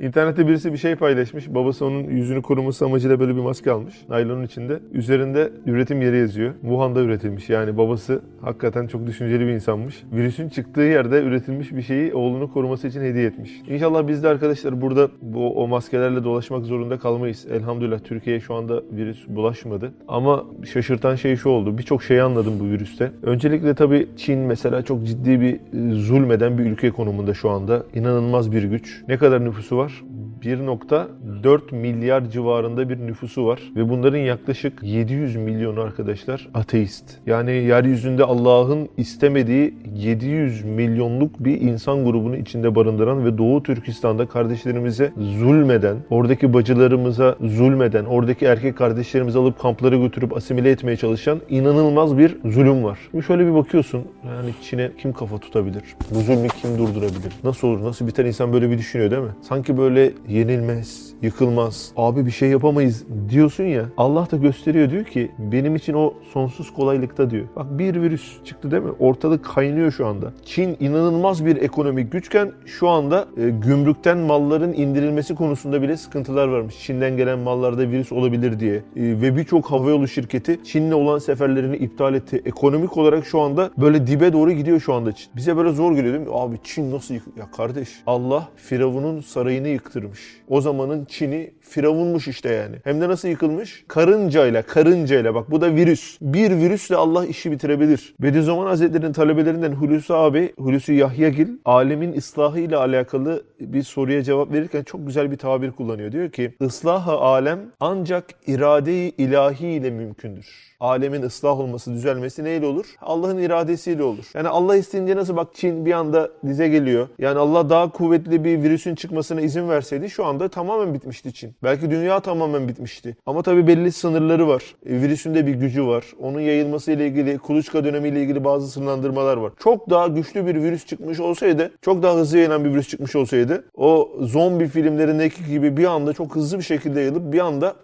İnternette birisi bir şey paylaşmış. Babası onun yüzünü koruması amacıyla böyle bir maske almış. Naylonun içinde. Üzerinde üretim yeri yazıyor. Wuhan'da üretilmiş. Yani babası hakikaten çok düşünceli bir insanmış. Virüsün çıktığı yerde üretilmiş bir şeyi oğlunu koruması için hediye etmiş. İnşallah biz de arkadaşlar burada bu o maskelerle dolaşmak zorunda kalmayız. Elhamdülillah Türkiye'ye şu anda virüs bulaşmadı. Ama şaşırtan şey şu oldu. Birçok şeyi anladım bu virüste. Öncelikle tabii Çin mesela çok ciddi bir zulmeden bir ülke konumunda şu anda. İnanılmaz bir güç. Ne kadar nüfusu var? Також 1.4 milyar civarında bir nüfusu var ve bunların yaklaşık 700 milyonu arkadaşlar ateist. Yani yeryüzünde Allah'ın istemediği 700 milyonluk bir insan grubunu içinde barındıran ve Doğu Türkistan'da kardeşlerimize zulmeden, oradaki bacılarımıza zulmeden, oradaki erkek kardeşlerimizi alıp kamplara götürüp asimile etmeye çalışan inanılmaz bir zulüm var. Şimdi şöyle bir bakıyorsun yani Çin'e kim kafa tutabilir? Bu zulmü kim durdurabilir? Nasıl olur? Nasıl biter insan böyle bir düşünüyor değil mi? Sanki böyle yenilmez, yıkılmaz, abi bir şey yapamayız diyorsun ya. Allah da gösteriyor diyor ki benim için o sonsuz kolaylıkta diyor. Bak bir virüs çıktı değil mi? Ortalık kaynıyor şu anda. Çin inanılmaz bir ekonomik güçken şu anda e, gümrükten malların indirilmesi konusunda bile sıkıntılar varmış. Çin'den gelen mallarda virüs olabilir diye. E, ve birçok havayolu şirketi Çin'le olan seferlerini iptal etti. Ekonomik olarak şu anda böyle dibe doğru gidiyor şu anda Çin. Bize böyle zor geliyor değil mi? Abi Çin nasıl yık... Ya kardeş Allah Firavun'un sarayını yıktırmış. O zamanın Çin'i Firavunmuş işte yani. Hem de nasıl yıkılmış? Karıncayla, karıncayla. Bak bu da virüs. Bir virüsle Allah işi bitirebilir. Bediüzzaman Hazretleri'nin talebelerinden Hulusi abi, Hulusi Yahyagil, alemin ıslahı ile alakalı bir soruya cevap verirken çok güzel bir tabir kullanıyor. Diyor ki, ıslahı alem ancak irade-i ilahi ile mümkündür alemin ıslah olması, düzelmesi neyle olur? Allah'ın iradesiyle olur. Yani Allah isteyince nasıl bak Çin bir anda dize geliyor. Yani Allah daha kuvvetli bir virüsün çıkmasına izin verseydi şu anda tamamen bitmişti Çin. Belki dünya tamamen bitmişti. Ama tabii belli sınırları var. E, virüsün de bir gücü var. Onun yayılması ile ilgili, kuluçka dönemiyle ilgili bazı sınırlandırmalar var. Çok daha güçlü bir virüs çıkmış olsaydı, çok daha hızlı yayılan bir virüs çıkmış olsaydı, o zombi filmlerindeki gibi bir anda çok hızlı bir şekilde yayılıp bir anda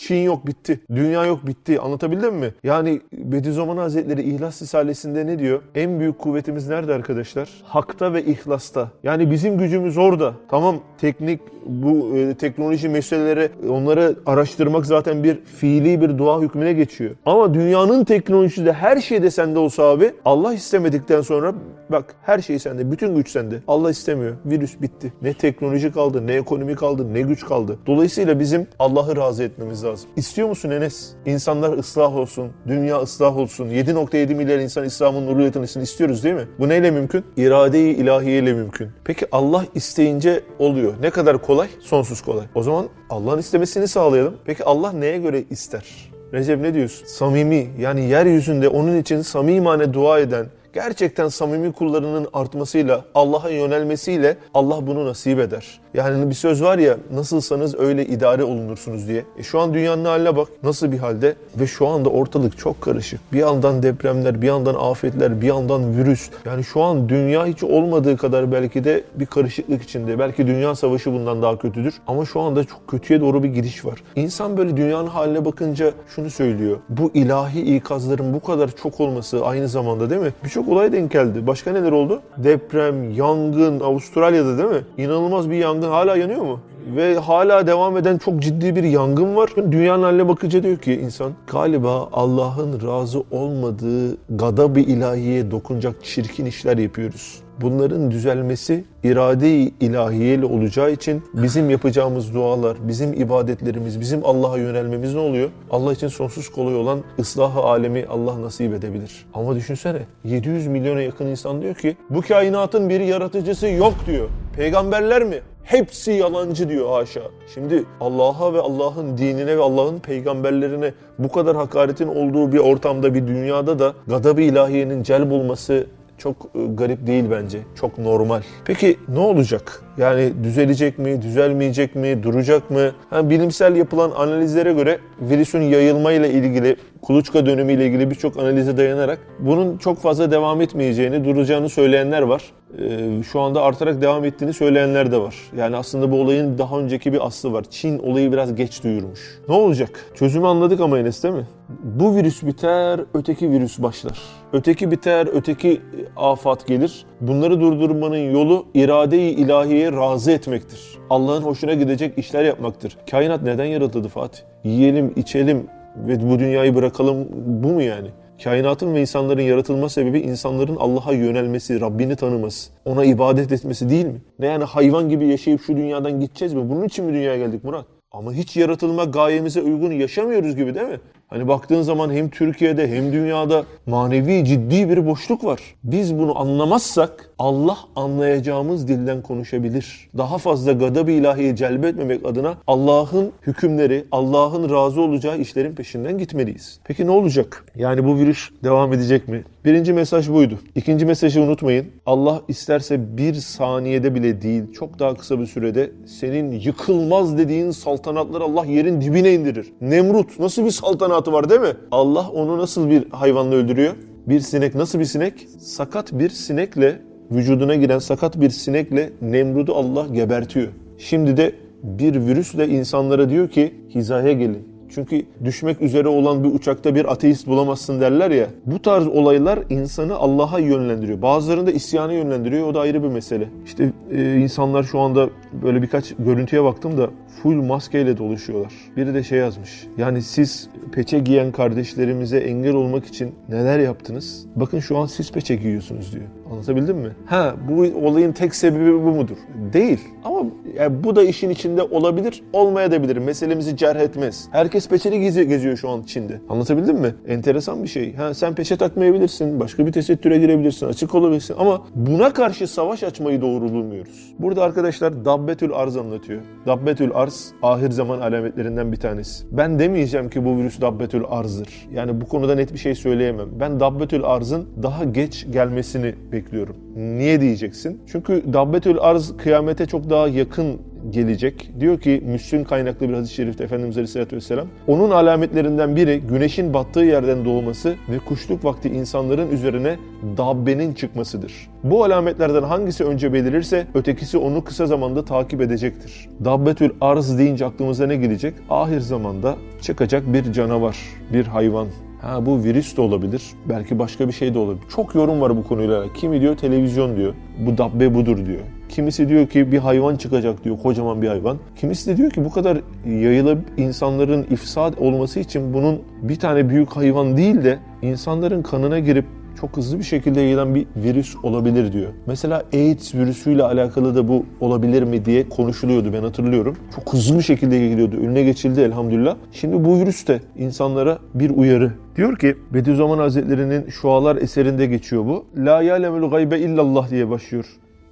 Çin yok bitti. Dünya yok bitti. Anlatabildim mi? Yani Bediüzzaman Hazretleri İhlas Risalesi'nde ne diyor? En büyük kuvvetimiz nerede arkadaşlar? Hakta ve ihlasta. Yani bizim gücümüz orada. Tamam teknik bu e, teknoloji meseleleri onları araştırmak zaten bir fiili bir dua hükmüne geçiyor. Ama dünyanın teknolojisi de her şeyde sende olsa abi Allah istemedikten sonra bak her şey sende. Bütün güç sende. Allah istemiyor. Virüs bitti. Ne teknoloji kaldı, ne ekonomi kaldı, ne güç kaldı. Dolayısıyla bizim Allah'ı razı etmemiz lazım. İstiyor musun Enes? İnsanlar ıslah olsun, dünya ıslah olsun. 7.7 milyar insan İslam'ın nuru yatınısını istiyoruz değil mi? Bu neyle mümkün? İrade-i ilahiyeyle mümkün. Peki Allah isteyince oluyor. Ne kadar kolay? Sonsuz kolay. O zaman Allah'ın istemesini sağlayalım. Peki Allah neye göre ister? Recep ne diyorsun? Samimi yani yeryüzünde onun için samimane dua eden, gerçekten samimi kullarının artmasıyla, Allah'a yönelmesiyle Allah bunu nasip eder. Yani bir söz var ya nasılsanız öyle idare olunursunuz diye. E şu an dünyanın haline bak nasıl bir halde ve şu anda ortalık çok karışık. Bir yandan depremler, bir yandan afetler, bir yandan virüs. Yani şu an dünya hiç olmadığı kadar belki de bir karışıklık içinde. Belki dünya savaşı bundan daha kötüdür. Ama şu anda çok kötüye doğru bir gidiş var. İnsan böyle dünyanın haline bakınca şunu söylüyor. Bu ilahi ikazların bu kadar çok olması aynı zamanda değil mi? Birçok olay denk geldi. Başka neler oldu? Deprem, yangın, Avustralya'da değil mi? İnanılmaz bir yangın hala yanıyor mu? Ve hala devam eden çok ciddi bir yangın var. Dünyanın haline bakınca diyor ki insan galiba Allah'ın razı olmadığı gadab-ı ilahiye dokunacak çirkin işler yapıyoruz. Bunların düzelmesi irade-i ilahiyeyle olacağı için bizim yapacağımız dualar, bizim ibadetlerimiz, bizim Allah'a yönelmemiz ne oluyor? Allah için sonsuz kolay olan ıslahı alemi Allah nasip edebilir. Ama düşünsene 700 milyona yakın insan diyor ki bu kainatın bir yaratıcısı yok diyor. Peygamberler mi? Hepsi yalancı diyor haşa. Şimdi Allah'a ve Allah'ın dinine ve Allah'ın peygamberlerine bu kadar hakaretin olduğu bir ortamda, bir dünyada da gadab-ı ilahiyenin celb olması çok e, garip değil bence. Çok normal. Peki ne olacak? Yani düzelecek mi, düzelmeyecek mi, duracak mı? Yani bilimsel yapılan analizlere göre virüsün yayılmayla ilgili, kuluçka dönemiyle ilgili birçok analize dayanarak bunun çok fazla devam etmeyeceğini, duracağını söyleyenler var. Ee, şu anda artarak devam ettiğini söyleyenler de var. Yani aslında bu olayın daha önceki bir aslı var. Çin olayı biraz geç duyurmuş. Ne olacak? Çözümü anladık ama Enes değil mi? Bu virüs biter, öteki virüs başlar. Öteki biter, öteki afat gelir. Bunları durdurmanın yolu irade-i ilahiye ilahiye razı etmektir. Allah'ın hoşuna gidecek işler yapmaktır. Kainat neden yaratıldı Fatih? Yiyelim, içelim ve bu dünyayı bırakalım bu mu yani? Kainatın ve insanların yaratılma sebebi insanların Allah'a yönelmesi, Rabbini tanıması, ona ibadet etmesi değil mi? Ne yani hayvan gibi yaşayıp şu dünyadan gideceğiz mi? Bunun için mi dünyaya geldik Murat? Ama hiç yaratılma gayemize uygun yaşamıyoruz gibi değil mi? Hani baktığın zaman hem Türkiye'de hem dünyada manevi ciddi bir boşluk var. Biz bunu anlamazsak Allah anlayacağımız dilden konuşabilir. Daha fazla gadab-ı ilahiyi celbetmemek adına Allah'ın hükümleri, Allah'ın razı olacağı işlerin peşinden gitmeliyiz. Peki ne olacak? Yani bu virüs devam edecek mi? Birinci mesaj buydu. İkinci mesajı unutmayın. Allah isterse bir saniyede bile değil, çok daha kısa bir sürede senin yıkılmaz dediğin saltanatları Allah yerin dibine indirir. Nemrut nasıl bir saltanatı var değil mi? Allah onu nasıl bir hayvanla öldürüyor? Bir sinek nasıl bir sinek? Sakat bir sinekle vücuduna giren sakat bir sinekle Nemrud'u Allah gebertiyor. Şimdi de bir virüsle insanlara diyor ki hizaya gelin. Çünkü düşmek üzere olan bir uçakta bir ateist bulamazsın derler ya. Bu tarz olaylar insanı Allah'a yönlendiriyor. Bazılarını da isyana yönlendiriyor. O da ayrı bir mesele. İşte e, insanlar şu anda böyle birkaç görüntüye baktım da full maskeyle dolaşıyorlar. Biri de şey yazmış. Yani siz peçe giyen kardeşlerimize engel olmak için neler yaptınız? Bakın şu an siz peçe giyiyorsunuz diyor. Anlatabildim mi? Ha bu olayın tek sebebi bu mudur? Değil. Ama yani bu da işin içinde olabilir, olmayabilir. Meselemizi cerh etmez. Herkes peçeli gezi geziyor şu an Çin'de. Anlatabildim mi? Enteresan bir şey. Ha sen peçe takmayabilirsin, başka bir tesettüre girebilirsin, açık olabilirsin ama buna karşı savaş açmayı doğru bulmuyoruz. Burada arkadaşlar Dabbetül Arz anlatıyor. Dabbetül Arz ahir zaman alametlerinden bir tanesi. Ben demeyeceğim ki bu virüs Dabbetül Arz'dır. Yani bu konuda net bir şey söyleyemem. Ben Dabbetül Arz'ın daha geç gelmesini bekliyorum. Niye diyeceksin? Çünkü Dabbetül Arz kıyamete çok daha yakın gelecek. Diyor ki Müslüm kaynaklı bir hadis-i şerifte Efendimiz Aleyhisselatü Vesselam. Onun alametlerinden biri güneşin battığı yerden doğması ve kuşluk vakti insanların üzerine dabbenin çıkmasıdır. Bu alametlerden hangisi önce belirirse ötekisi onu kısa zamanda takip edecektir. Dabbetül arz deyince aklımıza ne gelecek? Ahir zamanda çıkacak bir canavar, bir hayvan, Ha bu virüs de olabilir. Belki başka bir şey de olabilir. Çok yorum var bu konuyla. Kimi diyor televizyon diyor. Bu dabbe budur diyor. Kimisi diyor ki bir hayvan çıkacak diyor. Kocaman bir hayvan. Kimisi de diyor ki bu kadar yayılıp insanların ifsad olması için bunun bir tane büyük hayvan değil de insanların kanına girip çok hızlı bir şekilde yayılan bir virüs olabilir diyor. Mesela AIDS virüsüyle alakalı da bu olabilir mi diye konuşuluyordu ben hatırlıyorum. Çok hızlı bir şekilde yayılıyordu. Önüne geçildi elhamdülillah. Şimdi bu virüs de insanlara bir uyarı. Diyor ki Bediüzzaman Hazretleri'nin Şualar eserinde geçiyor bu. La ya'lemul gaybe illallah diye başlıyor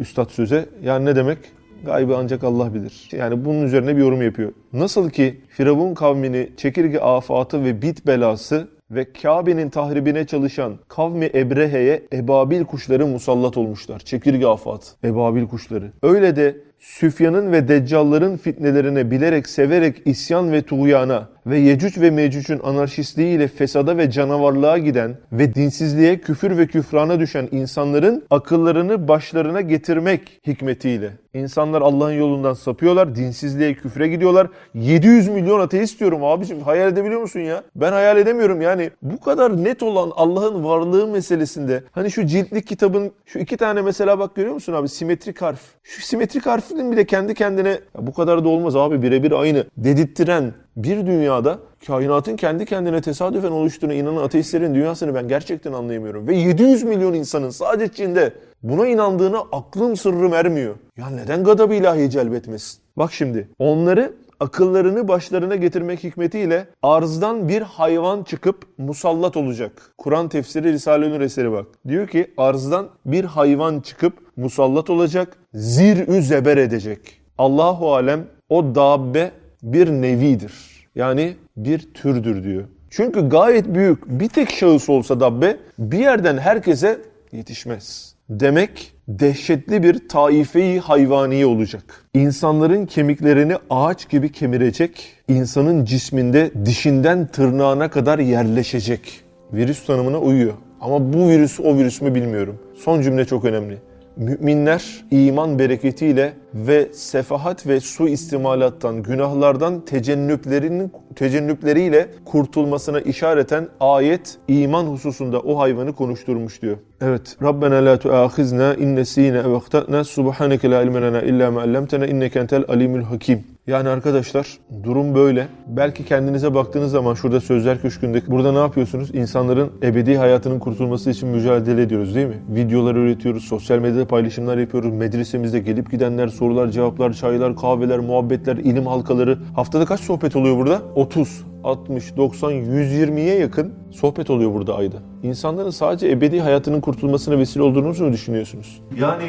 üstad söze. Yani ne demek? Gaybı ancak Allah bilir. Yani bunun üzerine bir yorum yapıyor. Nasıl ki Firavun kavmini çekirge afatı ve bit belası ve Kabe'nin tahribine çalışan kavmi Ebrehe'ye ebabil kuşları musallat olmuşlar. Çekirge afat, ebabil kuşları. Öyle de Süfyan'ın ve Deccalların fitnelerine bilerek severek isyan ve tuğyana ve Yecüc ve Mecüc'ün anarşistliğiyle fesada ve canavarlığa giden ve dinsizliğe, küfür ve küfrana düşen insanların akıllarını başlarına getirmek hikmetiyle. İnsanlar Allah'ın yolundan sapıyorlar, dinsizliğe, küfre gidiyorlar. 700 milyon ateist diyorum abicim. Hayal edebiliyor musun ya? Ben hayal edemiyorum yani. Bu kadar net olan Allah'ın varlığı meselesinde. Hani şu ciltlik kitabın şu iki tane mesela bak görüyor musun abi? Simetrik harf. Şu simetrik harfinin bile kendi kendine bu kadar da olmaz abi birebir aynı dedirttiren bir dünyada kainatın kendi kendine tesadüfen oluştuğuna inanan ateistlerin dünyasını ben gerçekten anlayamıyorum. Ve 700 milyon insanın sadece Çin'de buna inandığına aklım sırrım ermiyor. Ya neden gadab-ı ilahi celbetmesin? Bak şimdi onları akıllarını başlarına getirmek hikmetiyle arzdan bir hayvan çıkıp musallat olacak. Kur'an tefsiri Risale-i Nur eseri bak. Diyor ki arzdan bir hayvan çıkıp musallat olacak, zir-ü zeber edecek. Allahu alem o dabbe bir nevidir. Yani bir türdür diyor. Çünkü gayet büyük bir tek şahıs olsa dabbe bir yerden herkese yetişmez. Demek dehşetli bir taifeyi hayvani olacak. İnsanların kemiklerini ağaç gibi kemirecek, insanın cisminde dişinden tırnağına kadar yerleşecek. Virüs tanımına uyuyor. Ama bu virüs o virüs mü bilmiyorum. Son cümle çok önemli. müminler iman bereketiyle ve sefahat ve su istimalattan, günahlardan tecennüplerinin tecennüpleriyle kurtulmasına işareten ayet iman hususunda o hayvanı konuşturmuş diyor. Evet. Rabbena la tuahizna in nesina ev akhtana subhaneke la ilme lena illa ma allamtena inneke entel alimul hakim. Yani arkadaşlar durum böyle. Belki kendinize baktığınız zaman şurada Sözler Köşkü'nde burada ne yapıyorsunuz? İnsanların ebedi hayatının kurtulması için mücadele ediyoruz değil mi? Videolar üretiyoruz, sosyal medyada paylaşımlar yapıyoruz. Medresemizde gelip gidenler, sorular, cevaplar, çaylar, kahveler, muhabbetler, ilim halkaları. Haftada kaç sohbet oluyor burada? 30. 60, 90, 120'ye yakın sohbet oluyor burada ayda. İnsanların sadece ebedi hayatının kurtulmasına vesile olduğunuzu mu düşünüyorsunuz? Yani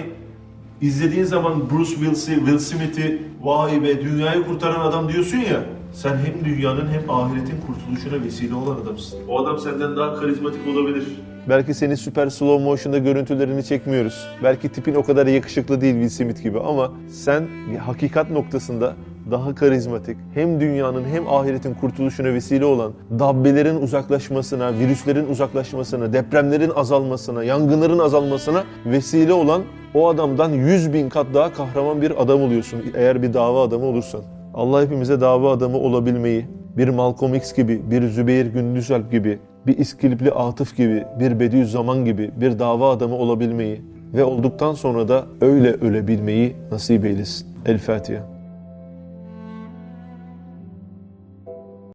izlediğin zaman Bruce Willis'i, Will Smith'i vay be dünyayı kurtaran adam diyorsun ya sen hem dünyanın hem ahiretin kurtuluşuna vesile olan adamsın. O adam senden daha karizmatik olabilir. Belki seni süper slow motion'da görüntülerini çekmiyoruz. Belki tipin o kadar yakışıklı değil Will Smith gibi ama sen hakikat noktasında daha karizmatik, hem dünyanın hem ahiretin kurtuluşuna vesile olan, dabbelerin uzaklaşmasına, virüslerin uzaklaşmasına, depremlerin azalmasına, yangınların azalmasına vesile olan o adamdan 100 bin kat daha kahraman bir adam oluyorsun eğer bir dava adamı olursan. Allah hepimize dava adamı olabilmeyi, bir Malcolm X gibi, bir Zübeyir Gündüzalp gibi, bir İskilipli Atıf gibi, bir Bediüzzaman gibi bir dava adamı olabilmeyi ve olduktan sonra da öyle ölebilmeyi nasip eylesin. El Fatiha.